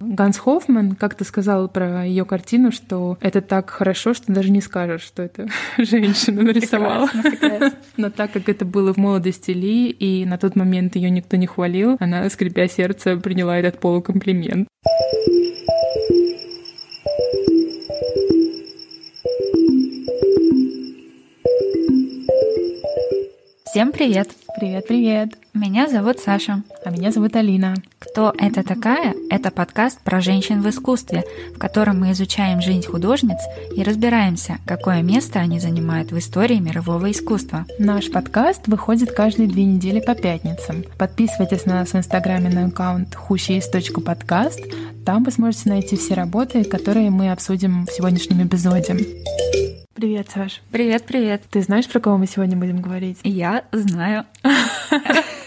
Ганс Хоффман как-то сказал про ее картину, что это так хорошо, что даже не скажешь, что это женщина нарисовала. Прекрасно, прекрасно. Но так как это было в молодости Ли, и на тот момент ее никто не хвалил, она, скрипя сердце, приняла этот полукомплимент. Всем привет! Привет, привет! Меня зовут Саша. А меня зовут Алина. Кто это такая? Это подкаст про женщин в искусстве, в котором мы изучаем жизнь художниц и разбираемся, какое место они занимают в истории мирового искусства. Наш подкаст выходит каждые две недели по пятницам. Подписывайтесь на нас в инстаграме на аккаунт хущеис.подкаст. Там вы сможете найти все работы, которые мы обсудим в сегодняшнем эпизоде. Привет, Саш. Привет, привет. Ты знаешь, про кого мы сегодня будем говорить? Я знаю.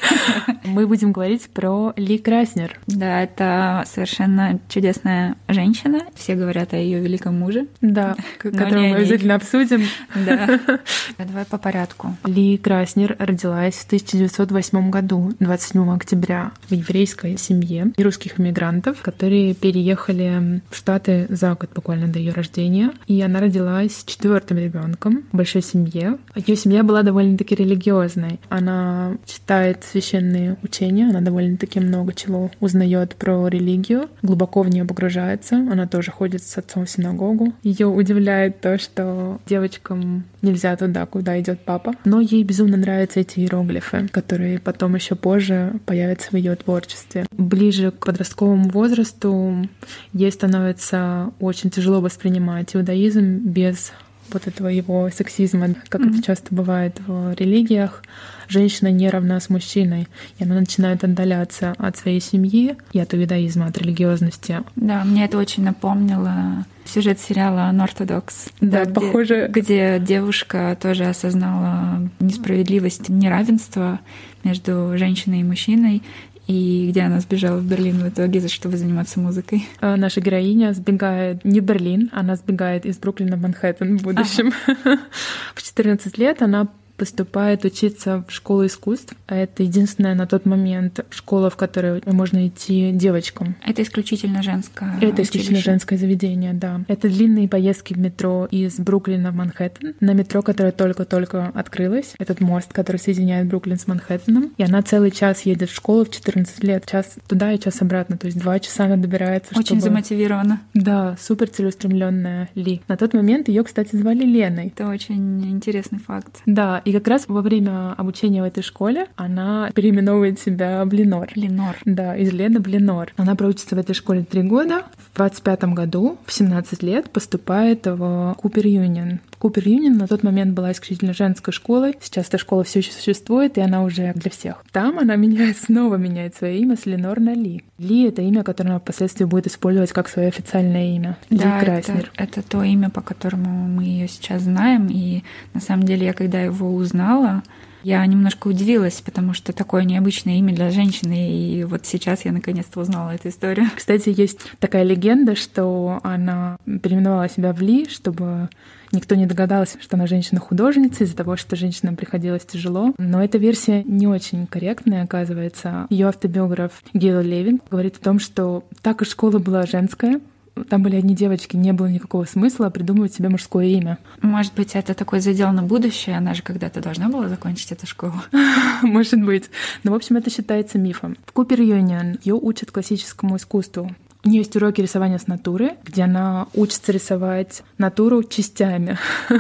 Мы будем говорить про Ли Краснер. Да, это совершенно чудесная женщина. Все говорят о ее великом муже. Да, которого мы обязательно обсудим. Да. Давай по порядку. Ли Краснер родилась в 1908 году, 27 октября, в еврейской семье русских иммигрантов, которые переехали в Штаты за год буквально до ее рождения. И она родилась четвертым ребенком в большой семье. Ее семья была довольно-таки религиозной. Она читает священные учения, она довольно-таки много чего узнает про религию, глубоко в нее погружается, она тоже ходит с отцом в синагогу. Ее удивляет то, что девочкам нельзя туда, куда идет папа, но ей безумно нравятся эти иероглифы, которые потом еще позже появятся в ее творчестве. Ближе к подростковому возрасту ей становится очень тяжело воспринимать иудаизм без вот этого его сексизма, как mm-hmm. это часто бывает в религиях. Женщина не равна с мужчиной, и она начинает отдаляться от своей семьи и от иудаизма, от религиозности. Да, мне это очень напомнило сюжет сериала «Unorthodox». Да, да где, похоже. Где девушка тоже осознала несправедливость, неравенство между женщиной и мужчиной, и где она сбежала в Берлин в итоге, чтобы заниматься музыкой. А наша героиня сбегает не в Берлин, она сбегает из Бруклина в Манхэттен в будущем. Ага. в 14 лет она поступает учиться в школу искусств. Это единственная на тот момент школа, в которой можно идти девочкам. Это исключительно женское. Это исключительно женское заведение, да. Это длинные поездки в метро из Бруклина в Манхэттен. На метро, которое только-только открылось. Этот мост, который соединяет Бруклин с Манхэттеном. И она целый час едет в школу в 14 лет. Час туда и час обратно. То есть два часа она добирается. Очень чтобы... замотивирована. Да, супер целеустремленная Ли. На тот момент ее, кстати, звали Леной. Это очень интересный факт. Да, и как раз во время обучения в этой школе она переименовывает себя в Ленор. Ленор. Да, из Лены в Ленор. Она проучится в этой школе три года. В 25 году, в 17 лет, поступает в Купер Юнион. Купер Юнион на тот момент была исключительно женской школой. Сейчас эта школа все еще существует, и она уже для всех. Там она меняет, снова меняет свое имя с Ленор на Ли. Ли — это имя, которое она впоследствии будет использовать как свое официальное имя. Да, Ли Краснер. Это, это то имя, по которому мы ее сейчас знаем. И на самом деле я, когда его узнала, я немножко удивилась, потому что такое необычное имя для женщины, и вот сейчас я наконец-то узнала эту историю. Кстати, есть такая легенда, что она переименовала себя в Ли, чтобы никто не догадался, что она женщина-художница из-за того, что женщинам приходилось тяжело. Но эта версия не очень корректная, оказывается. Ее автобиограф Гейл Левин говорит о том, что так как школа была женская, там были одни девочки, не было никакого смысла придумывать себе мужское имя. Может быть, это такой задел на будущее, она же когда-то должна была закончить эту школу. Может быть. Но, в общем, это считается мифом. В Купер Юнион ее учат классическому искусству. У нее есть уроки рисования с натуры, где она учится рисовать натуру частями.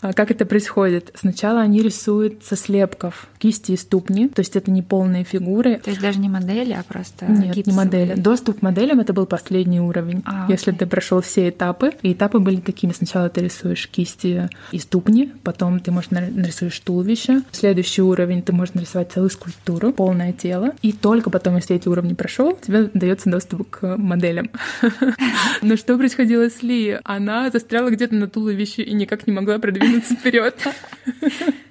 А как это происходит? Сначала они рисуют со слепков кисти и ступни, то есть это не полные фигуры. То есть даже не модели, а просто Нет, гипсовые. не модели. Доступ к моделям — это был последний уровень. А, если ты прошел все этапы, и этапы были такими. Сначала ты рисуешь кисти и ступни, потом ты, можешь нарисуешь туловище. Следующий уровень ты можешь нарисовать целую скульптуру, полное тело. И только потом, если эти уровни прошел, тебе дается доступ к моделям. Но что происходило с Ли? Она застряла где-то на туловище и никак не могла продвинуться вперед.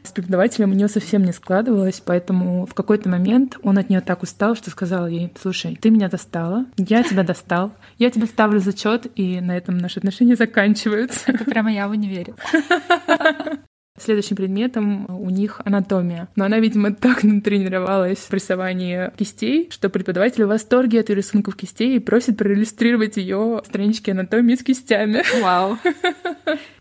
С преподавателем у нее совсем не складывалось, поэтому в какой-то момент он от нее так устал, что сказал ей, слушай, ты меня достала, я тебя достал, я тебе ставлю зачет, и на этом наши отношения заканчиваются. Это прямо я в универе. Следующим предметом у них анатомия. Но она, видимо, так натренировалась в рисовании кистей, что преподаватель в восторге от ее рисунков кистей и просит проиллюстрировать ее странички анатомии с кистями. Вау.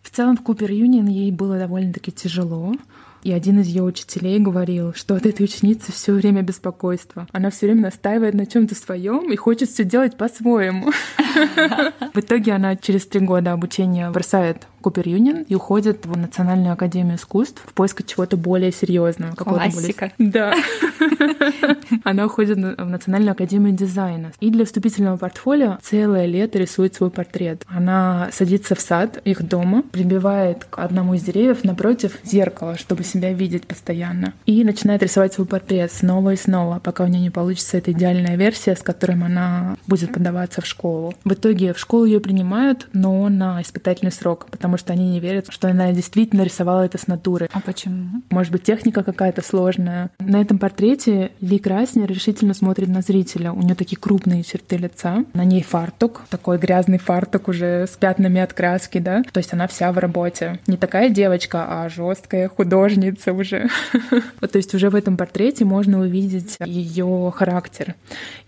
В целом в Купер Юнион ей было довольно-таки тяжело. И один из ее учителей говорил, что от этой ученицы все время беспокойство. Она все время настаивает на чем-то своем и хочет все делать по-своему. В итоге она через три года обучения бросает Купер Юнион и уходит в Национальную академию искусств в поисках чего-то более серьезного. Классика. Более... Да. Она уходит в Национальную академию дизайна. И для вступительного портфолио целое лето рисует свой портрет. Она садится в сад их дома, прибивает к одному из деревьев напротив зеркала, чтобы себя видеть постоянно. И начинает рисовать свой портрет снова и снова, пока у нее не получится эта идеальная версия, с которой она будет подаваться в школу. В итоге в школу ее принимают, но на испытательный срок, потому потому что они не верят, что она действительно рисовала это с натуры. А почему? Может быть, техника какая-то сложная. На этом портрете Ли Краснер решительно смотрит на зрителя. У нее такие крупные черты лица. На ней фартук, такой грязный фартук уже с пятнами от краски, да. То есть она вся в работе. Не такая девочка, а жесткая художница уже. То есть уже в этом портрете можно увидеть ее характер.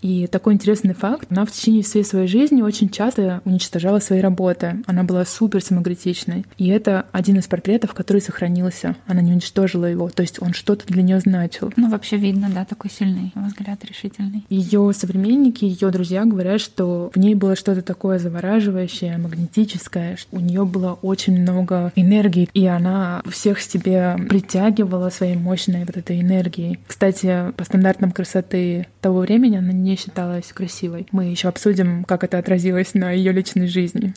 И такой интересный факт. Она в течение всей своей жизни очень часто уничтожала свои работы. Она была супер самокритичной личной. И это один из портретов, который сохранился. Она не уничтожила его. То есть он что-то для нее значил. Ну, вообще видно, да, такой сильный взгляд, решительный. Ее современники, ее друзья говорят, что в ней было что-то такое завораживающее, магнетическое. Что у нее было очень много энергии, и она всех себе притягивала своей мощной вот этой энергией. Кстати, по стандартам красоты того времени она не считалась красивой. Мы еще обсудим, как это отразилось на ее личной жизни.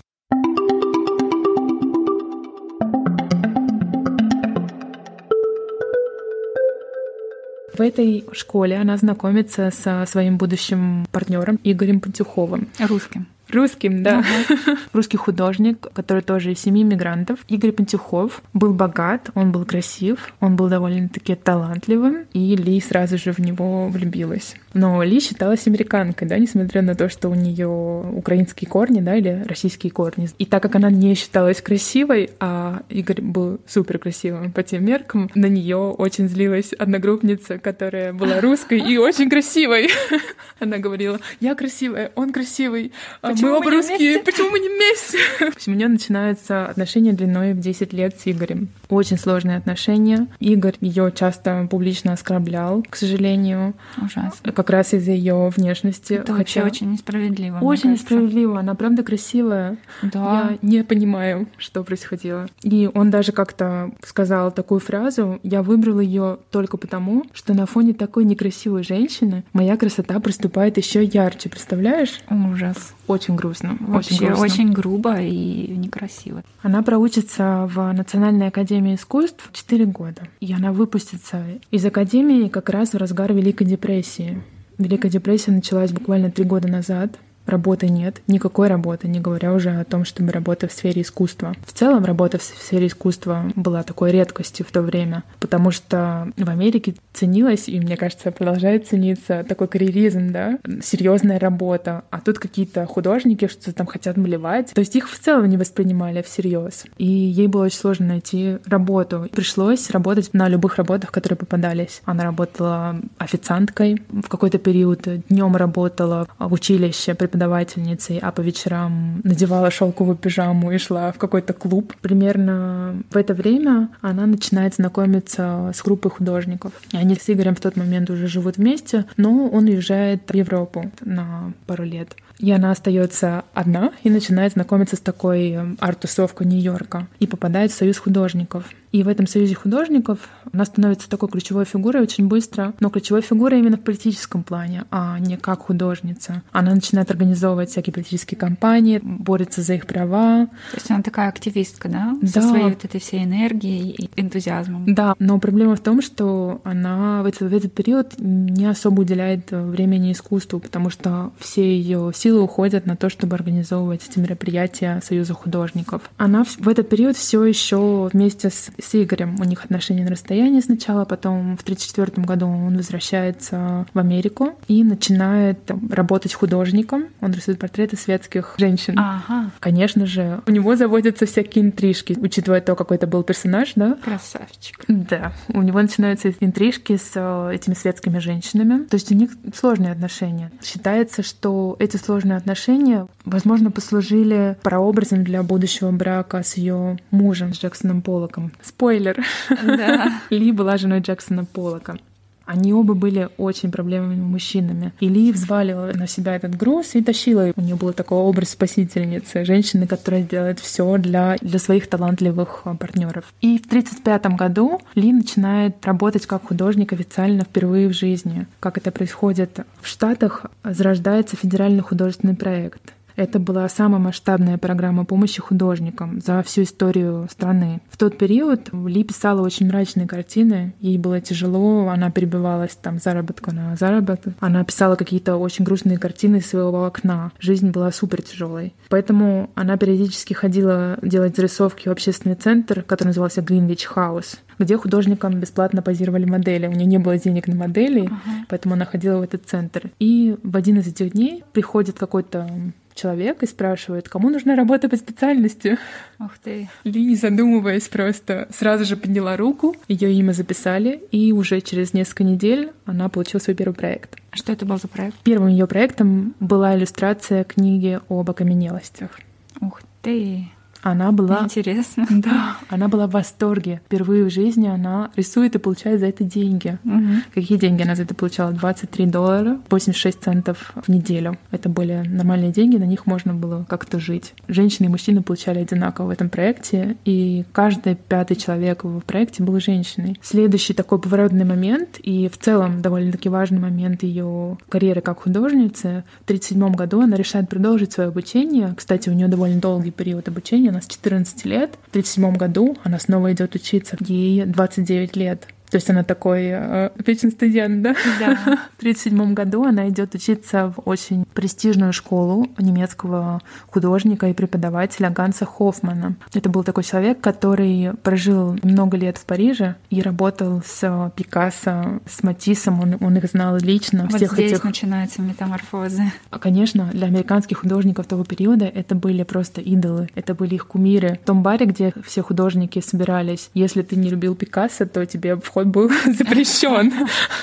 В этой школе она знакомится со своим будущим партнером Игорем Пантюховым. Русским. Русским, да. Ага. Русский художник, который тоже из семьи мигрантов. Игорь Пантюхов был богат, он был красив, он был довольно-таки талантливым, и Ли сразу же в него влюбилась. Но Ли считалась американкой, да, несмотря на то, что у нее украинские корни, да, или российские корни. И так как она не считалась красивой, а Игорь был супер красивым по тем меркам, на нее очень злилась одногруппница, которая была русской и очень красивой. Она говорила, я красивая, он красивый, а мы оба русские, почему мы не вместе? В общем, у нее начинаются отношения длиной в 10 лет с Игорем. Очень сложные отношения. Игорь ее часто публично оскорблял, к сожалению. Ужасно. Как раз из-за ее внешности. Это Хотя... вообще очень несправедливо. Очень несправедливо. Она правда красивая. Да. Я не понимаю, что происходило. И он даже как-то сказал такую фразу: Я выбрал ее только потому, что на фоне такой некрасивой женщины моя красота проступает еще ярче. Представляешь? Ужас. Очень грустно. Вообще очень, грустно. очень грубо и некрасиво. Она проучится в Национальной академии искусств 4 года. И она выпустится из академии как раз в разгар Великой депрессии. Великая депрессия началась буквально три года назад работы нет, никакой работы, не говоря уже о том, чтобы работа в сфере искусства. В целом работа в сфере искусства была такой редкостью в то время, потому что в Америке ценилась, и мне кажется, продолжает цениться такой карьеризм, да, серьезная работа, а тут какие-то художники что-то там хотят малевать, то есть их в целом не воспринимали всерьез. И ей было очень сложно найти работу. Пришлось работать на любых работах, которые попадались. Она работала официанткой в какой-то период, днем работала в училище, преподавательницей, а по вечерам надевала шелковую пижаму и шла в какой-то клуб. Примерно в это время она начинает знакомиться с группой художников. И они с Игорем в тот момент уже живут вместе, но он уезжает в Европу на пару лет. И она остается одна и начинает знакомиться с такой арт-тусовкой Нью-Йорка и попадает в союз художников. И в этом союзе художников она становится такой ключевой фигурой очень быстро, но ключевой фигурой именно в политическом плане, а не как художница. Она начинает организовывать всякие политические кампании, борется за их права. То есть она такая активистка, да? Да. Со своей вот этой всей энергией и энтузиазмом. Да, но проблема в том, что она в этот, в этот период не особо уделяет времени искусству, потому что все ее силы уходят на то, чтобы организовывать эти мероприятия Союза художников. Она в этот период все еще вместе с с Игорем. У них отношения на расстоянии сначала, потом в 1934 году он возвращается в Америку и начинает работать художником. Он рисует портреты светских женщин. Ага. Конечно же, у него заводятся всякие интрижки, учитывая то, какой это был персонаж, да? Красавчик. Да. У него начинаются интрижки с э, этими светскими женщинами. То есть у них сложные отношения. Считается, что эти сложные отношения, возможно, послужили прообразом для будущего брака с ее мужем, с Джексоном Поллоком. Спойлер. Да. Ли была женой Джексона Поллока. Они оба были очень проблемными мужчинами. И Ли взвалила на себя этот груз и тащила. У нее был такой образ спасительницы, женщины, которая делает все для, для своих талантливых а, партнеров. И в 1935 году Ли начинает работать как художник официально впервые в жизни. Как это происходит в Штатах, зарождается федеральный художественный проект. Это была самая масштабная программа помощи художникам за всю историю страны. В тот период Ли писала очень мрачные картины, ей было тяжело, она перебивалась там заработка на заработок. Она писала какие-то очень грустные картины из своего окна. Жизнь была супер тяжелой. Поэтому она периодически ходила делать зарисовки в общественный центр, который назывался Greenwich House где художникам бесплатно позировали модели. У нее не было денег на модели, uh-huh. поэтому она ходила в этот центр. И в один из этих дней приходит какой-то человек и спрашивает, кому нужна работа по специальности. Ух ты. Ли, не задумываясь, просто сразу же подняла руку, ее имя записали, и уже через несколько недель она получила свой первый проект. А что это был за проект? Первым ее проектом была иллюстрация книги об окаменелостях. Ух ты! Она была... Интересно. Да, она была в восторге. Впервые в жизни она рисует и получает за это деньги. Угу. Какие деньги она за это получала? 23 доллара, 86 центов в неделю. Это были нормальные деньги, на них можно было как-то жить. Женщины и мужчины получали одинаково в этом проекте, и каждый пятый человек в проекте был женщиной. Следующий такой поворотный момент, и в целом довольно-таки важный момент ее карьеры как художницы, в 1937 году она решает продолжить свое обучение. Кстати, у нее довольно долгий период обучения, она с 14 лет. В 1937 году она снова идет учиться. Ей 29 лет. То есть она такой э, вечный студент, да? Да. В 1937 году она идет учиться в очень престижную школу немецкого художника и преподавателя Ганса Хоффмана. Это был такой человек, который прожил много лет в Париже и работал с Пикассо, с Матиссом. Он, он их знал лично. Вот всех здесь этих... начинаются метаморфозы. А, Конечно, для американских художников того периода это были просто идолы, это были их кумиры. В том баре, где все художники собирались, если ты не любил Пикассо, то тебе вход вход был запрещен.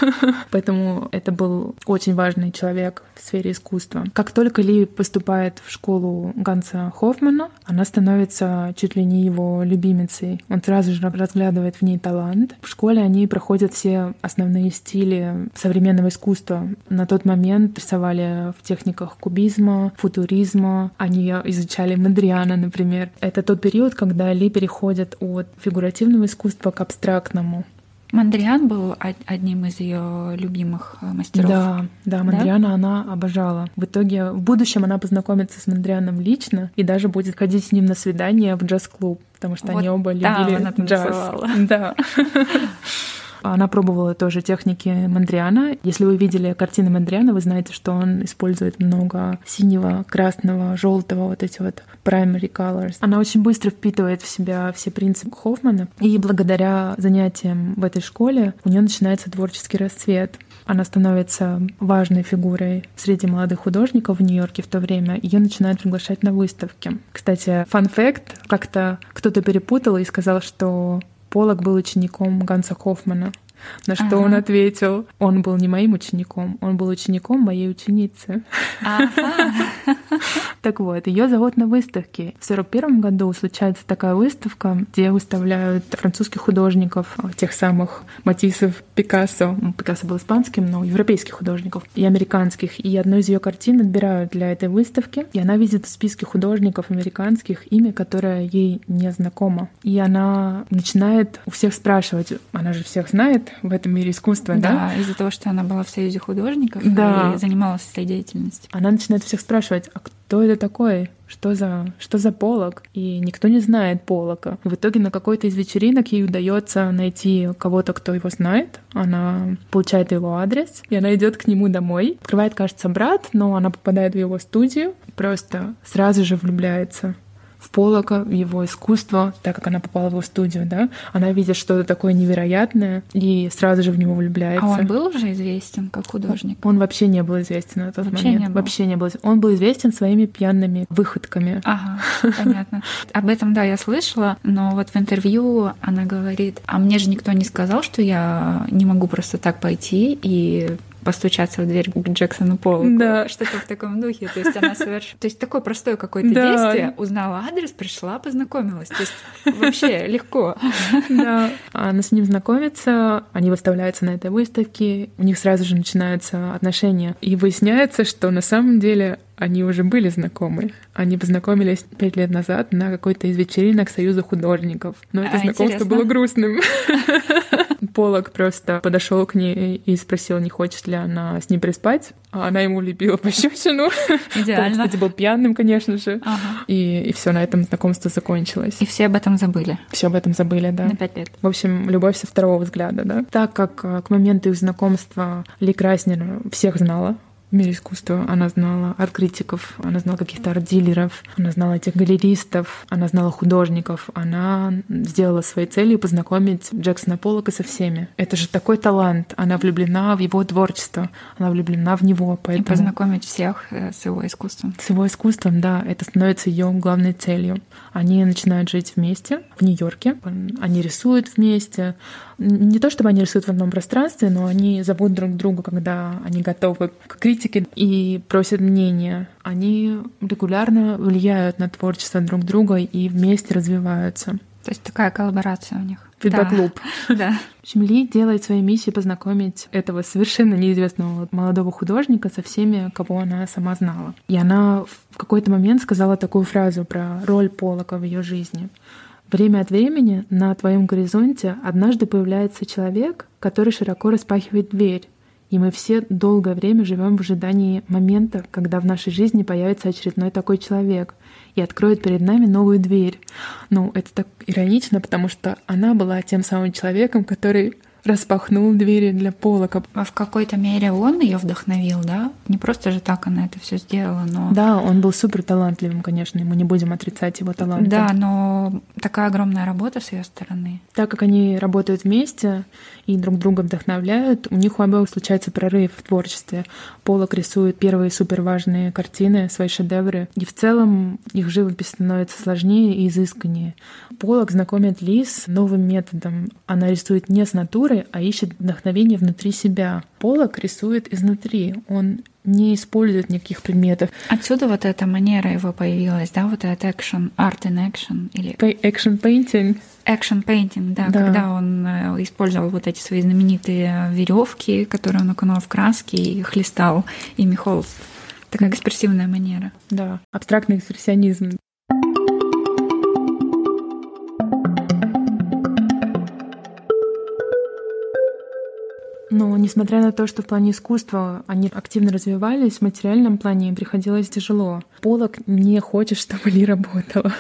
Поэтому это был очень важный человек в сфере искусства. Как только Ли поступает в школу Ганса Хоффмана, она становится чуть ли не его любимицей. Он сразу же разглядывает в ней талант. В школе они проходят все основные стили современного искусства. На тот момент рисовали в техниках кубизма, футуризма. Они изучали Мадриана, например. Это тот период, когда Ли переходит от фигуративного искусства к абстрактному. Мандриан был одним из ее любимых э, мастеров. Да, да, Мандриана да? она обожала. В итоге в будущем она познакомится с Мандрианом лично и даже будет ходить с ним на свидание в джаз-клуб, потому что вот они оба любили она джаз. Да. Она пробовала тоже техники Мандриана. Если вы видели картины Мандриана, вы знаете, что он использует много синего, красного, желтого, вот эти вот primary colors. Она очень быстро впитывает в себя все принципы Хоффмана. И благодаря занятиям в этой школе у нее начинается творческий расцвет. Она становится важной фигурой среди молодых художников в Нью-Йорке в то время. Ее начинают приглашать на выставки. Кстати, фан факт, как-то кто-то перепутал и сказал, что Полок был учеником Ганса Хоффмана. На что ага. он ответил, он был не моим учеником, он был учеником моей ученицы. Ага. Так вот, ее зовут на выставке. В сорок первом году случается такая выставка, где выставляют французских художников, тех самых Матисов, Пикассо. Пикассо был испанским, но европейских художников и американских. И одну из ее картин отбирают для этой выставки, и она видит в списке художников американских имя, которое ей не знакомо. И она начинает у всех спрашивать, она же всех знает, в этом мире искусства, да? Да, из-за того, что она была в Союзе художников да. и занималась этой деятельностью. Она начинает всех спрашивать, а кто это такой? Что за, что за полок? И никто не знает полока. И в итоге на какой-то из вечеринок ей удается найти кого-то, кто его знает. Она получает его адрес, и она идет к нему домой. Открывает, кажется, брат, но она попадает в его студию, просто сразу же влюбляется в Полока, в его искусство, так как она попала в его студию, да, она видит что-то такое невероятное и сразу же в него влюбляется. А он был уже известен как художник? Он вообще не был известен на тот вообще момент. Не был. Вообще не был. Он был известен своими пьяными выходками. Ага, понятно. Об этом, да, я слышала, но вот в интервью она говорит, а мне же никто не сказал, что я не могу просто так пойти и постучаться в дверь к Джексону Поллоку. Да. Что-то в таком духе. То есть она совершила... То есть такое простое какое-то Да. действие. Узнала адрес, пришла, познакомилась. То есть вообще легко. Да. Она с ним знакомится, они выставляются на этой выставке, у них сразу же начинаются отношения. И выясняется, что на самом деле они уже были знакомы. Они познакомились пять лет назад на какой-то из вечеринок Союза художников. Но это А, знакомство интересно. было грустным. Полок просто подошел к ней и спросил, не хочет ли она с ним приспать. А она ему лепила пощечину. Полок, Идеально. кстати, был пьяным, конечно же. Ага. И, и все, на этом знакомство закончилось. И все об этом забыли Все об этом забыли, да. на пять лет. В общем, любовь со второго взгляда, да. Так как э, к моменту их знакомства Ли Краснер всех знала в мире искусства. Она знала арт-критиков, она знала каких-то арт-дилеров, она знала этих галеристов, она знала художников. Она сделала своей целью познакомить Джексона Поллока со всеми. Это же такой талант. Она влюблена в его творчество, она влюблена в него, И поэтому... познакомить всех э, с его искусством. С его искусством, да, это становится ее главной целью. Они начинают жить вместе в Нью-Йорке. Они рисуют вместе. Не то чтобы они рисуют в одном пространстве, но они зовут друг друга, когда они готовы к критике и просят мнения. Они регулярно влияют на творчество друг друга и вместе развиваются. То есть такая коллаборация у них. Фидбэк-клуб. Да. В общем, Ли делает своей миссией познакомить этого совершенно неизвестного молодого художника со всеми, кого она сама знала. И она в какой-то момент сказала такую фразу про роль Полока в ее жизни. Время от времени на твоем горизонте однажды появляется человек, который широко распахивает дверь. И мы все долгое время живем в ожидании момента, когда в нашей жизни появится очередной такой человек и откроет перед нами новую дверь. Ну, это так иронично, потому что она была тем самым человеком, который распахнул двери для Полока. А в какой-то мере он ее вдохновил, да? Не просто же так она это все сделала, но... Да, он был супер талантливым, конечно, и мы не будем отрицать его талант. Да, но такая огромная работа с ее стороны. Так как они работают вместе и друг друга вдохновляют, у них у обоих случается прорыв в творчестве. Полок рисует первые супер важные картины, свои шедевры, и в целом их живопись становится сложнее и изысканнее. Полок знакомит Ли с новым методом. Она рисует не с натуры, а ищет вдохновение внутри себя. Полок рисует изнутри. Он не использует никаких предметов. Отсюда вот эта манера его появилась, да, вот этот action, art in action, или Action painting. action painting, да, Да. когда он э, использовал вот эти свои знаменитые веревки, которые он окунал в краски и хлестал ими холст. Такая экспрессивная манера. Да, абстрактный экспрессионизм. Но несмотря на то, что в плане искусства они активно развивались, в материальном плане им приходилось тяжело. Полок не хочет, чтобы Ли работала.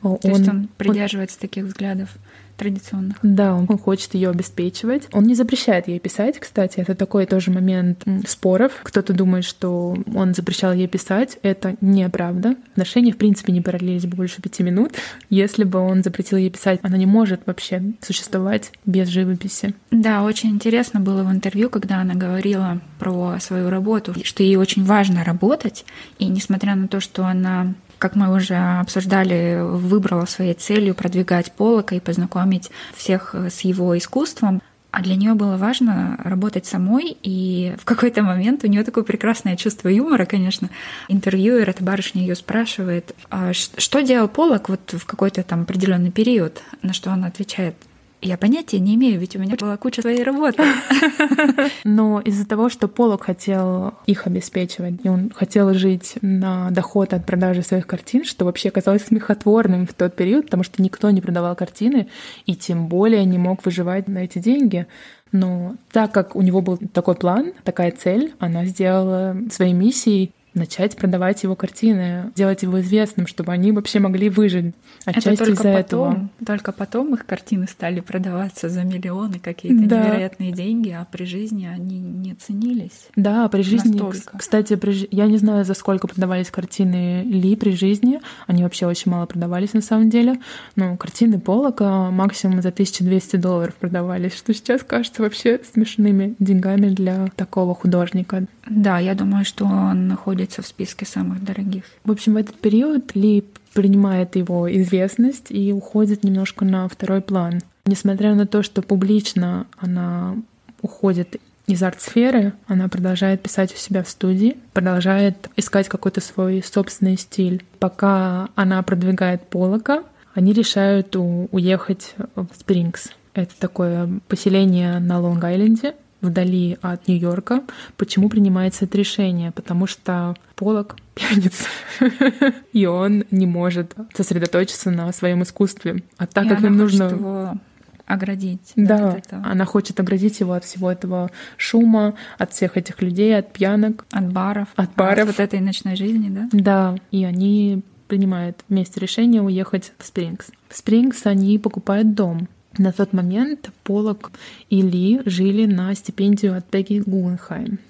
То есть он придерживается таких взглядов традиционных. Да, он хочет ее обеспечивать. Он не запрещает ей писать, кстати. Это такой тоже момент споров. Кто-то думает, что он запрещал ей писать. Это неправда. Отношения, в принципе, не продлились больше пяти минут. Если бы он запретил ей писать, она не может вообще существовать без живописи. Да, очень интересно было в интервью, когда она говорила про свою работу, что ей очень важно работать, и несмотря на то, что она как мы уже обсуждали, выбрала своей целью продвигать Полока и познакомить всех с его искусством. А для нее было важно работать самой, и в какой-то момент у нее такое прекрасное чувство юмора, конечно. Интервьюер, эта барышня ее спрашивает, «А что делал Полок вот в какой-то там определенный период, на что она отвечает, я понятия не имею, ведь у меня была куча своей работы. Но из-за того, что Полок хотел их обеспечивать, и он хотел жить на доход от продажи своих картин, что вообще казалось смехотворным в тот период, потому что никто не продавал картины, и тем более не мог выживать на эти деньги. Но так как у него был такой план, такая цель, она сделала своей миссией начать продавать его картины, делать его известным, чтобы они вообще могли выжить. Отчасти Это только потом, этого. Только потом их картины стали продаваться за миллионы, какие-то Да. невероятные деньги, а при жизни они не ценились. Да, при жизни, Настолько. кстати, при я не знаю, за сколько продавались картины Ли при жизни. Они вообще очень мало продавались на самом деле. Но картины Полока максимум за 1200 долларов продавались, что сейчас кажется вообще смешными деньгами для такого художника. Да, я думаю, что он находится в списке самых дорогих. В общем, в этот период Ли принимает его известность и уходит немножко на второй план. Несмотря на то, что публично она уходит из арт-сферы, она продолжает писать у себя в студии, продолжает искать какой-то свой собственный стиль. Пока она продвигает Полока, они решают уехать в Спрингс. Это такое поселение на Лонг-Айленде, вдали от Нью-Йорка. Почему принимается это решение? Потому что Полок пьяница, и он не может сосредоточиться на своем искусстве. А так И как она им хочет нужно... его оградить. Да, от этого. она хочет оградить его от всего этого шума, от всех этих людей, от пьянок. От баров. От баров. вот этой ночной жизни, да? Да, и они принимают вместе решение уехать в Спрингс. В Спрингс они покупают дом. На тот момент Полок и Ли жили на стипендию от Пегги Гугенхайм.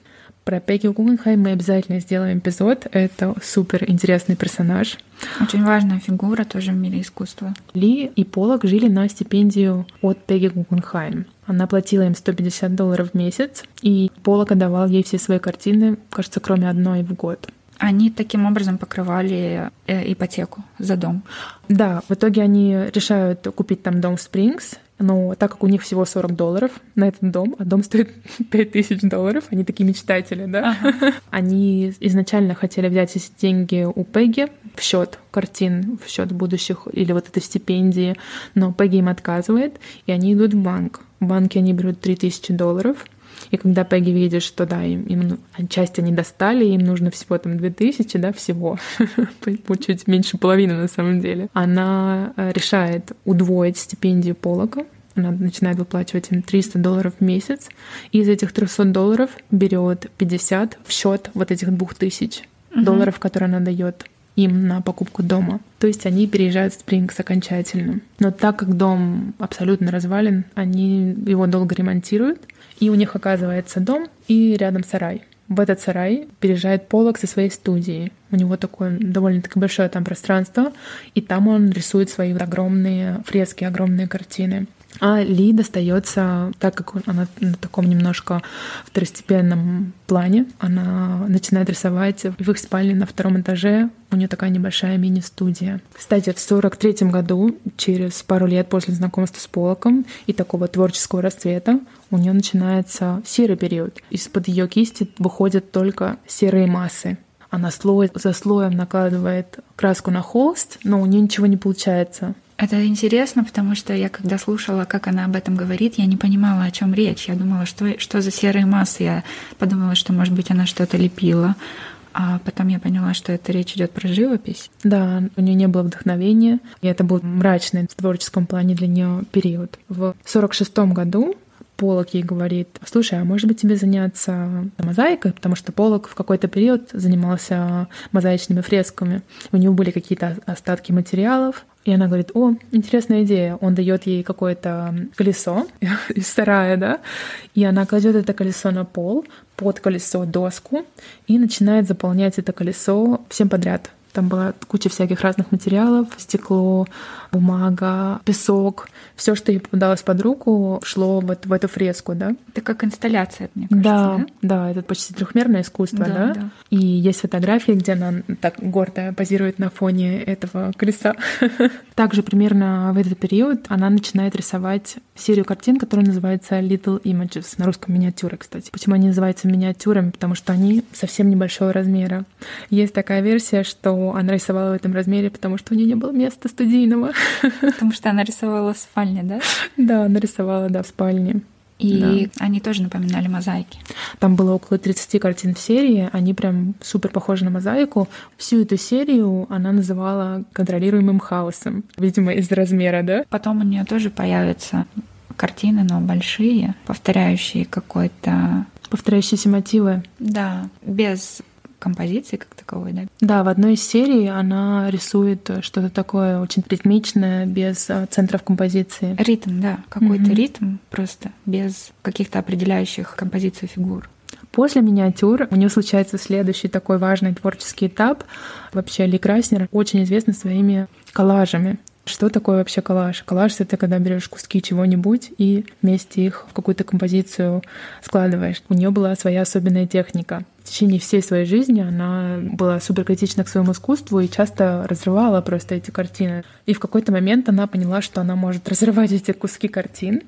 Про Пегги Гугенхайм мы обязательно сделаем эпизод. Это супер интересный персонаж. Очень важная фигура тоже в мире искусства. Ли и Полок жили на стипендию от Пегги Гугенхайм. Она платила им 150 долларов в месяц, и Полок отдавал ей все свои картины, кажется, кроме одной в год. Они таким образом покрывали э, ипотеку за дом. Да, в итоге они решают купить там дом в Спрингс, но так как у них всего 40 долларов на этот дом, а дом стоит 5000 долларов, они такие мечтатели, да? Они изначально хотели взять эти деньги у Пегги в счет картин, в счет будущих или вот этой стипендии, но Пегги им отказывает, и они идут в банк. В банке они берут 3000 долларов, и когда Пегги видит, что да, им, им ну, часть они достали, им нужно всего там 2000, да, всего, чуть меньше половины на самом деле, она э, решает удвоить стипендию Полока, она начинает выплачивать им 300 долларов в месяц, и из этих 300 долларов берет 50 в счет вот этих 2000 Мгм. долларов, которые она дает им на покупку дома. То есть они переезжают в Спрингс окончательно. Но так как дом абсолютно развален, они его долго ремонтируют, и у них оказывается дом и рядом сарай. В этот сарай переезжает Полок со своей студией. У него такое довольно-таки большое там пространство, и там он рисует свои огромные фрески, огромные картины. А Ли достается, так как она на таком немножко второстепенном плане, она начинает рисовать в их спальне на втором этаже. У нее такая небольшая мини-студия. Кстати, в сорок третьем году, через пару лет после знакомства с Полоком и такого творческого расцвета, у нее начинается серый период. Из-под ее кисти выходят только серые массы. Она слой за слоем накладывает краску на холст, но у нее ничего не получается. Это интересно, потому что я когда слушала, как она об этом говорит, я не понимала, о чем речь. Я думала, что, что за серые массы. Я подумала, что, может быть, она что-то лепила. А потом я поняла, что это речь идет про живопись. Да, у нее не было вдохновения, и это был мрачный в творческом плане для нее период. В 46 году Полок ей говорит, слушай, а может быть тебе заняться мозаикой, потому что Полок в какой-то период занимался мозаичными фресками. У него были какие-то остатки материалов, и она говорит, о, интересная идея. Он дает ей какое-то колесо из сарая, да, и она кладет это колесо на пол, под колесо доску, и начинает заполнять это колесо всем подряд. Там была куча всяких разных материалов, стекло, бумага, песок. Все, что ей попадалось под руку, шло вот в эту фреску, да? Это как инсталляция, мне кажется, Да, да? да, это почти трехмерное искусство, Да, да? да. И есть фотографии, где она так гордо позирует на фоне этого колеса. Также примерно в этот период она начинает рисовать серию картин, которая называется Little Images, на русском миниатюры, кстати. Почему они называются миниатюрами? Потому что они совсем небольшого размера. Есть такая версия, что она рисовала в этом размере, потому что у нее не было места студийного. Потому что она рисовала в спальне, да? Да, она рисовала, да, в спальне. И они тоже напоминали мозаики. Там было около 30 картин в серии, они прям супер похожи на мозаику. Всю эту серию она называла контролируемым хаосом, видимо, из размера, да? Потом у нее тоже появятся картины, но большие, повторяющие какой-то... Повторяющиеся мотивы. Да, без композиции как таковой, да? Да, в одной из серий она рисует что-то такое очень ритмичное, без а, центров композиции. Ритм, да, какой-то mm-hmm. ритм просто, без каких-то определяющих композицию фигур. После миниатюр у нее случается следующий такой важный творческий этап. Вообще Ли Краснер очень известна своими коллажами. Что такое вообще коллаж? Коллаж — это когда берешь куски чего-нибудь и вместе их в какую-то композицию складываешь. У нее была своя особенная техника. В течение всей своей жизни она была супер критична к своему искусству и часто разрывала просто эти картины. И в какой-то момент она поняла, что она может разрывать эти куски картин,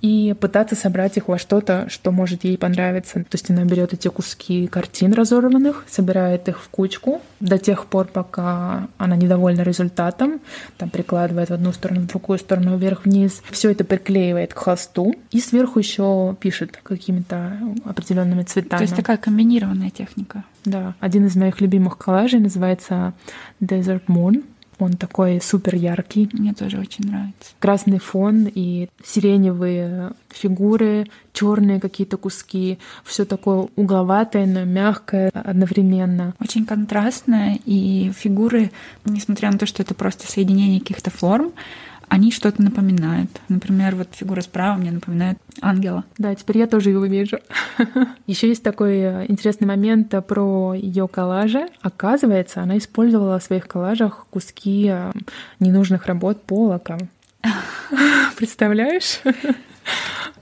и пытаться собрать их во что-то, что может ей понравиться. То есть она берет эти куски картин разорванных, собирает их в кучку до тех пор, пока она недовольна результатом, там прикладывает в одну сторону, в другую сторону, вверх-вниз. Все это приклеивает к холсту и сверху еще пишет какими-то определенными цветами. То есть такая комбинированная техника. Да. Один из моих любимых коллажей называется Desert Moon. Он такой супер яркий. Мне тоже очень нравится. Красный фон и сиреневые фигуры, черные какие-то куски. Все такое угловатое, но мягкое одновременно. Очень контрастное, и фигуры, несмотря на то, что это просто соединение каких-то форм, они что-то напоминают. Например, вот фигура справа мне напоминает ангела. Да, теперь я тоже его вижу. Еще есть такой э, интересный момент э, про ее коллажи. Оказывается, она использовала в своих коллажах куски э, ненужных работ Полока. Представляешь?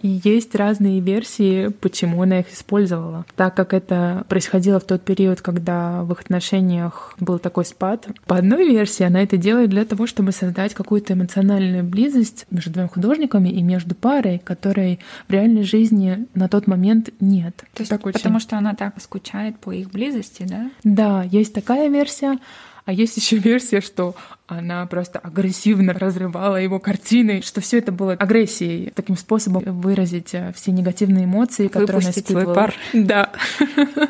И есть разные версии, почему она их использовала. Так как это происходило в тот период, когда в их отношениях был такой спад, по одной версии она это делает для того, чтобы создать какую-то эмоциональную близость между двумя художниками и между парой, которой в реальной жизни на тот момент нет. То есть так потому очень... что она так скучает по их близости, да? Да, есть такая версия. А есть еще версия, что она просто агрессивно разрывала его картины, что все это было агрессией, таким способом выразить э, все негативные эмоции, которые Выпустить свой пар. Да.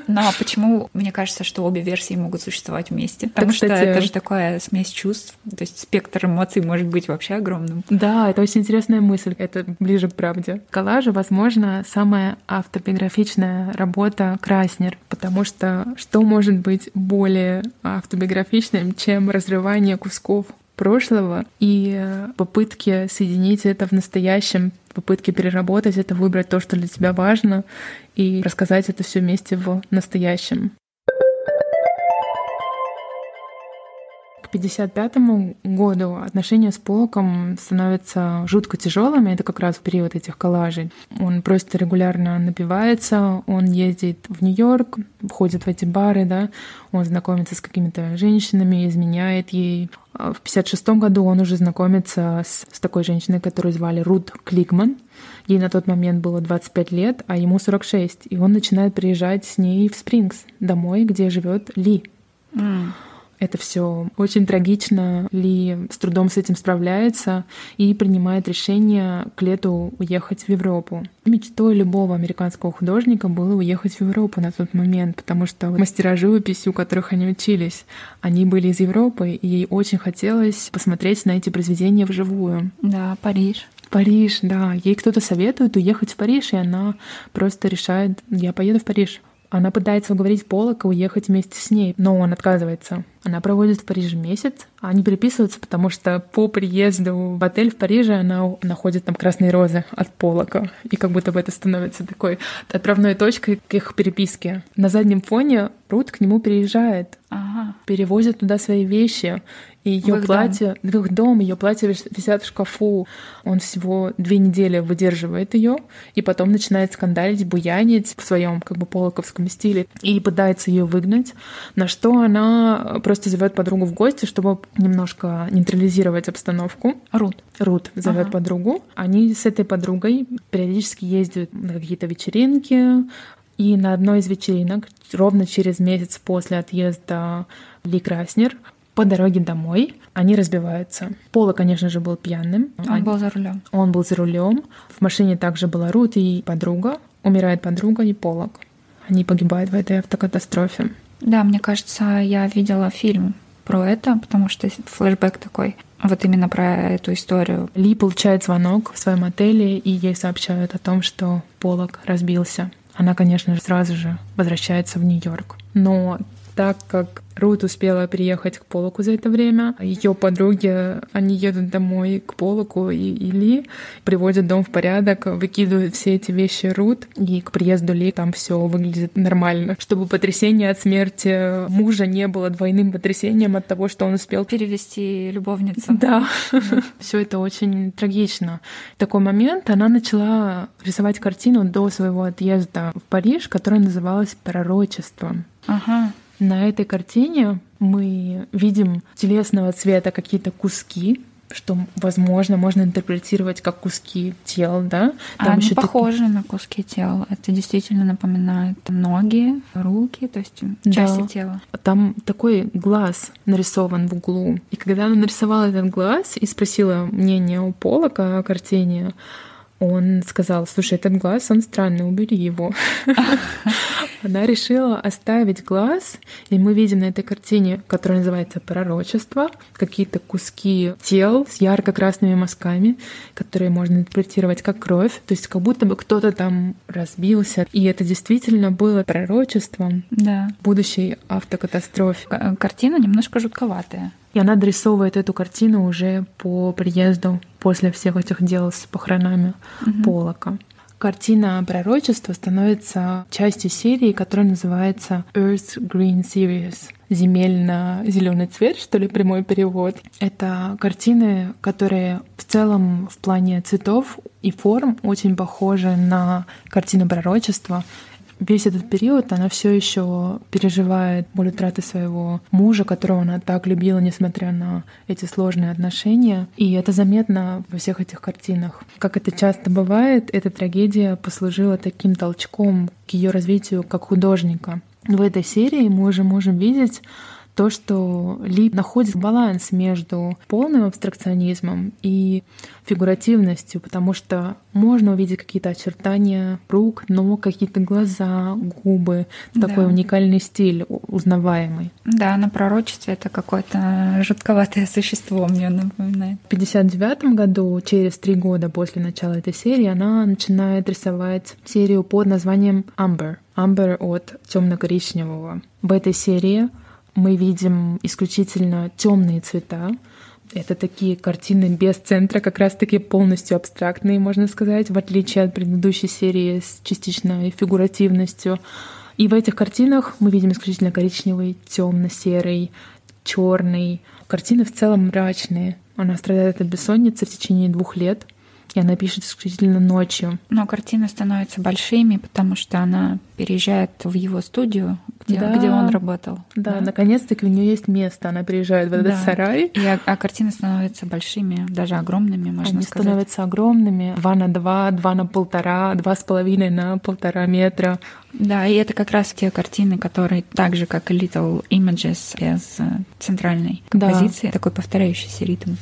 Но ну, а почему мне кажется, что обе версии могут существовать вместе? Потому так, что кстати... это же такая смесь чувств, то есть спектр эмоций может быть вообще огромным. Да, это очень интересная мысль, это ближе к правде. Коллажи, возможно, самая автобиографичная работа Краснер, потому что что может быть более автобиографичным, чем разрывание кусков кусков прошлого и э, попытки соединить это в настоящем, попытки переработать это, выбрать то, что для тебя важно, и рассказать это все вместе в настоящем. К 55 году отношения с Полоком становятся жутко тяжелыми. Это как раз в период этих коллажей. Он просто регулярно напивается, он ездит в Нью-Йорк, входит в эти бары, да, он знакомится с какими-то женщинами, изменяет ей. А в 56 году он уже знакомится с, с такой женщиной, которую звали Рут Кликман. Ей на тот момент было 25 лет, а ему 46. И он начинает приезжать с ней в Спрингс, домой, где живет Ли. Mm. Это все очень трагично. Ли с трудом с этим справляется и принимает решение к лету уехать в Европу. Мечтой любого американского художника было уехать в Европу на тот момент, потому что мастера живописи, у которых они учились, они были из Европы, и ей очень хотелось посмотреть на эти произведения вживую. Да, Париж. Париж, да. Ей кто-то советует уехать в Париж, и она просто решает, я поеду в Париж. Она пытается уговорить Полока уехать вместе с ней, но он отказывается. Она проводит в Париже месяц, а они переписываются, потому что по приезду в отель в Париже она находит там красные розы от Полока. И как будто бы это становится такой отправной точкой к их переписке. На заднем фоне Рут к нему переезжает, ага. Перевозит туда свои вещи. И ее платье, дом. в их дом, ее платье висят в шкафу. Он всего две недели выдерживает ее, и потом начинает скандалить, буянить в своем как бы полоковском стиле и пытается ее выгнать, на что она просто зовет подругу в гости, чтобы немножко нейтрализировать обстановку. Рут. Рут зовет ага. подругу. Они с этой подругой периодически ездят на какие-то вечеринки, и на одной из вечеринок, ровно через месяц после отъезда Ли Краснер, по дороге домой они разбиваются. Пола, конечно же, был пьяным. Он был за рулем. Он был за рулем. В машине также была Рут и подруга. Умирает подруга и Полок. Они погибают в этой автокатастрофе. Да, мне кажется, я видела фильм про это, потому что флешбэк такой. Вот именно про эту историю. Ли получает звонок в своем отеле, и ей сообщают о том, что Полок разбился. Она, конечно же, сразу же возвращается в Нью-Йорк. Но так как Рут успела приехать к Полоку за это время. Ее подруги, они едут домой к Полоку и, и Ли, приводят дом в порядок, выкидывают все эти вещи Рут, и к приезду Ли там все выглядит нормально. Чтобы потрясение от смерти мужа не было двойным потрясением от того, что он успел перевести любовницу. Да, все это очень трагично. В такой момент она начала рисовать картину до своего отъезда в Париж, которая называлась «Пророчество». Ага. На этой картине мы видим телесного цвета какие-то куски, что, возможно, можно интерпретировать как куски тел, да? Там а еще похожи так... на куски тела. Это действительно напоминает ноги, руки, то есть части да. тела. Там такой глаз нарисован в углу. И когда она нарисовала этот глаз и спросила мнение у Полока о картине, он сказал, слушай, этот глаз, он странный, убери его. Она решила оставить глаз, и мы видим на этой картине, которая называется «Пророчество», какие-то куски тел с ярко-красными мазками, которые можно интерпретировать как кровь, то есть как будто бы кто-то там разбился. И это действительно было пророчеством да. будущей автокатастрофе. Картина немножко жутковатая. И она дорисовывает эту картину уже по приезду после всех этих дел с похоронами угу. Полока. Картина пророчества становится частью серии, которая называется Earth Green Series. Земель на зеленый цвет, что ли, прямой перевод. Это картины, которые в целом в плане цветов и форм очень похожи на картину пророчества весь этот период она все еще переживает боль утраты своего мужа, которого она так любила, несмотря на эти сложные отношения. И это заметно во всех этих картинах. Как это часто бывает, эта трагедия послужила таким толчком к ее развитию как художника. В этой серии мы уже можем видеть то, что Ли находит баланс между полным абстракционизмом и фигуративностью, потому что можно увидеть какие-то очертания рук, но какие-то глаза, губы, да. такой уникальный стиль, узнаваемый. Да, на пророчестве это какое-то жутковатое существо мне напоминает. В 59 году, через три года после начала этой серии, она начинает рисовать серию под названием Amber. Amber от темно-коричневого. В этой серии мы видим исключительно темные цвета. Это такие картины без центра, как раз-таки полностью абстрактные, можно сказать, в отличие от предыдущей серии с частичной фигуративностью. И в этих картинах мы видим исключительно коричневый, темно-серый, черный. Картины в целом мрачные. Она страдает от бессонницы в течение двух лет — и она пишет исключительно ночью. Но картины становятся большими, потому что она переезжает в его студию, где, да. где он работал. Да, да. наконец-таки у нее есть место. Она приезжает в этот да. сарай. И, а, а картины становятся большими, даже огромными, можно Они сказать. становятся огромными. Два на два, два на полтора, два с половиной на полтора метра. Да, и это как раз те картины, которые так же, как и Little Images без центральной композиции, да. такой повторяющийся ритм.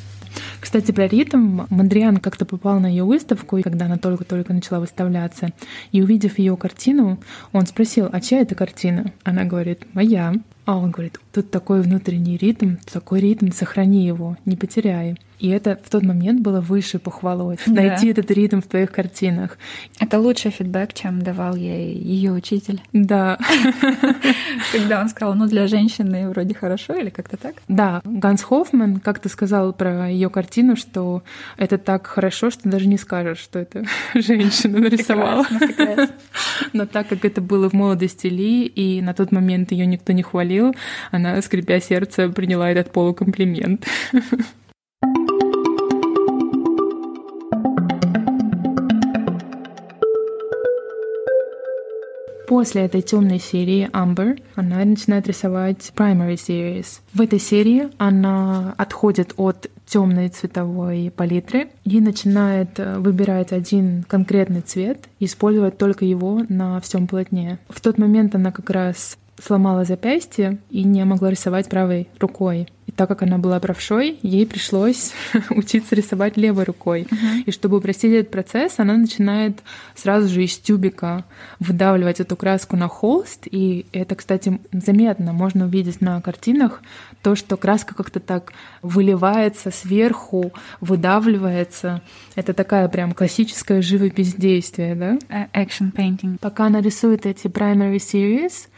Кстати, про ритм. Мандриан как-то попал на ее выставку, когда она только-только начала выставляться. И увидев ее картину, он спросил, а чья это картина? Она говорит, моя. А он говорит, тут такой внутренний ритм, такой ритм, сохрани его, не потеряй. И это в тот момент было выше похвалой. Да. Найти этот ритм в твоих картинах. Это лучший фидбэк, чем давал ей ее учитель. Да. Когда он сказал, ну для женщины вроде хорошо или как-то так? Да, Ганс Хоффман как-то сказал про ее картину, что это так хорошо, что даже не скажешь, что это женщина нарисовала. Но так как это было в молодости Ли, и на тот момент ее никто не хвалил, она, скрипя сердце, приняла этот полукомплимент. После этой темной серии Amber она начинает рисовать Primary Series. В этой серии она отходит от темной цветовой палитры и начинает э, выбирать один конкретный цвет использовать только его на всем полотне. В тот момент она как раз сломала запястье и не могла рисовать правой рукой. И так как она была правшой, ей пришлось учиться рисовать левой рукой. Uh-huh. И чтобы упростить этот процесс, она начинает сразу же из тюбика выдавливать эту краску на холст. И это, кстати, заметно. Можно увидеть на картинах то, что краска как-то так выливается сверху, выдавливается. Это такая прям классическая живопись действия, да? Action painting. Пока она рисует эти primary series,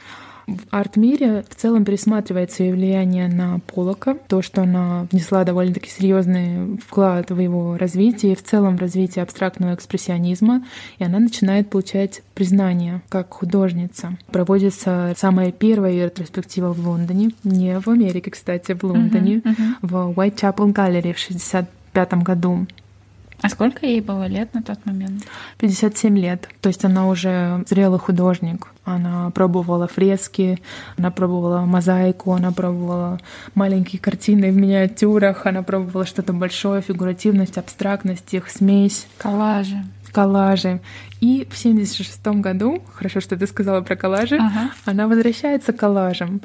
В арт-мире в целом пересматривается ее влияние на Полока, то, что она внесла довольно-таки серьезный вклад в его развитие, в целом в развитие абстрактного экспрессионизма, и она начинает получать признание как художница. Проводится самая первая ретроспектива в Лондоне, не в Америке, кстати, в Лондоне, uh-huh, uh-huh. в Whitechapel Gallery в 65 году. А сколько ей было лет на тот момент? 57 лет. То есть она уже зрелый художник. Она пробовала фрески, она пробовала мозаику, она пробовала маленькие картины в миниатюрах, она пробовала что-то большое, фигуративность, абстрактность, их смесь. Коллажи коллажи. И в 76 году, хорошо, что ты сказала про коллажи, ага. она возвращается к коллажам.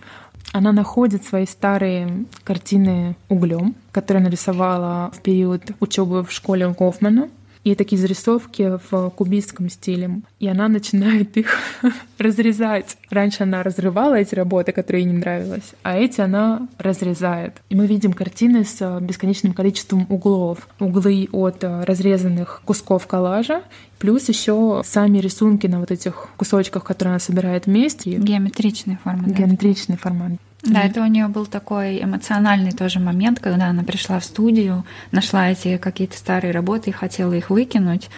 Она находит свои старые картины углем, которые нарисовала в период учебы в школе Гофмана и такие зарисовки в кубистском стиле. И она начинает их разрезать. Раньше она разрывала эти работы, которые ей не нравились, а эти она разрезает. И мы видим картины с бесконечным количеством углов. Углы от разрезанных кусков коллажа, плюс еще сами рисунки на вот этих кусочках, которые она собирает вместе. Геометричный формат. Геометричный да? формат. Да, это у нее был такой эмоциональный тоже момент, когда она пришла в студию, нашла эти какие-то старые работы и хотела их выкинуть,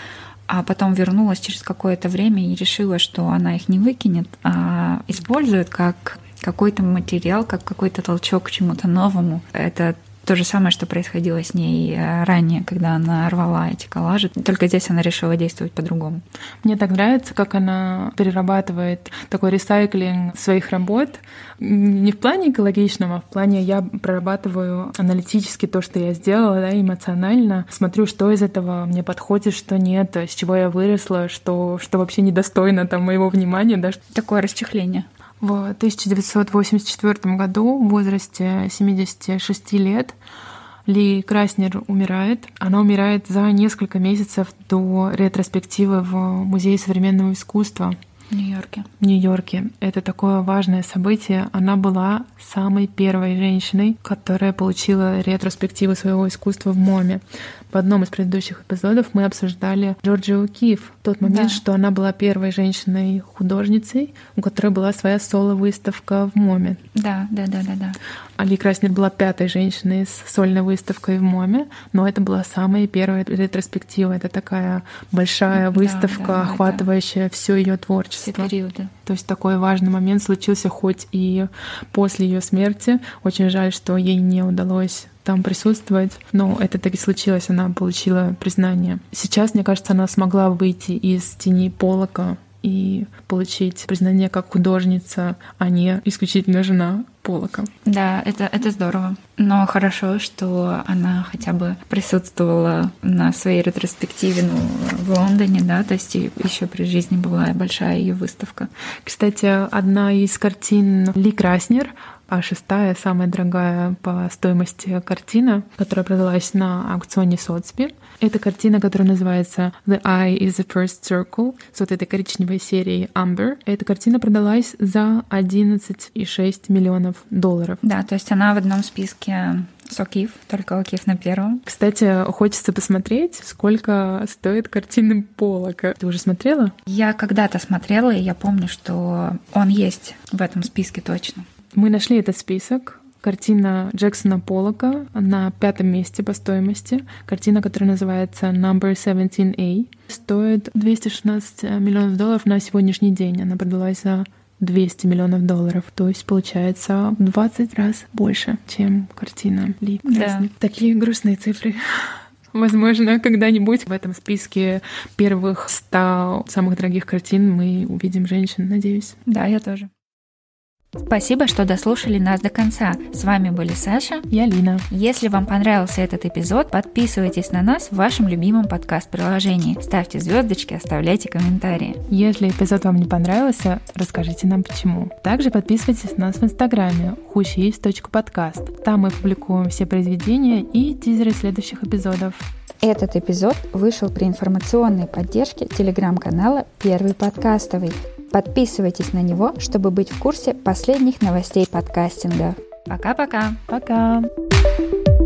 а потом вернулась через какое-то время и решила, что она их не выкинет, а использует как какой-то материал, как какой-то толчок к чему-то новому. Это то же самое, что происходило с ней э, ранее, когда она рвала эти коллажи. Только здесь она решила действовать по-другому. Мне так нравится, как она перерабатывает такой ресайклинг своих работ. Не в плане экологичном, а в плане я прорабатываю аналитически то, что я сделала, да, эмоционально. Смотрю, что из этого мне подходит, что нет, с чего я выросла, что, что вообще недостойно там моего внимания. Да. Такое расчехление. В 1984 году в возрасте 76 лет ли Краснер умирает. Она умирает за несколько месяцев до ретроспективы в Музее современного искусства. В Нью-Йорке. В Нью-Йорке. Это такое важное событие. Она была самой первой женщиной, которая получила ретроспективу своего искусства в МОМе. В одном из предыдущих эпизодов мы обсуждали Джорджию Киф. Тот момент, да. что она была первой женщиной-художницей, у которой была своя соло-выставка в МОМе. Да, да, да, да, да. Али Краснер была пятой женщиной с сольной выставкой в МОМе, но это была самая первая ретроспектива. Это такая большая выставка, да, да, охватывающая это... все ее творчество. Все периоды. То есть такой важный момент случился хоть и после ее смерти. Очень жаль, что ей не удалось там присутствовать, но это таки случилось, она получила признание. Сейчас, мне кажется, она смогла выйти из тени полока и получить признание как художница, а не исключительно жена Полока. Да, это, это здорово. Но хорошо, что она хотя бы присутствовала на своей ретроспективе ну, в Лондоне, да, то есть еще при жизни была большая ее выставка. Кстати, одна из картин Ли Краснер а шестая, самая дорогая по стоимости картина, которая продалась на аукционе Сотсби. Это картина, которая называется The Eye is the First Circle с вот этой коричневой серией Amber. Эта картина продалась за 11,6 миллионов долларов. Да, то есть она в одном списке с Окиф, только Окиф на первом. Кстати, хочется посмотреть, сколько стоит картины Полока. Ты уже смотрела? Я когда-то смотрела, и я помню, что он есть в этом списке точно. Мы нашли этот список. Картина Джексона Поллока на пятом месте по стоимости. Картина, которая называется Number 17A. Стоит 216 миллионов долларов на сегодняшний день. Она продалась за 200 миллионов долларов. То есть получается в 20 раз больше, чем картина Ли да. Такие грустные цифры. Возможно, когда-нибудь в этом списке первых 100 самых дорогих картин мы увидим женщин, надеюсь. Да, я тоже. Спасибо, что дослушали нас до конца. С вами были Саша и Алина. Если вам понравился этот эпизод, подписывайтесь на нас в вашем любимом подкаст-приложении. Ставьте звездочки, оставляйте комментарии. Если эпизод вам не понравился, расскажите нам почему. Также подписывайтесь на нас в инстаграме хущиесть.подкаст. Там мы публикуем все произведения и тизеры следующих эпизодов. Этот эпизод вышел при информационной поддержке телеграм-канала «Первый подкастовый». Подписывайтесь на него, чтобы быть в курсе последних новостей подкастинга. Пока-пока. Пока. -пока. Пока.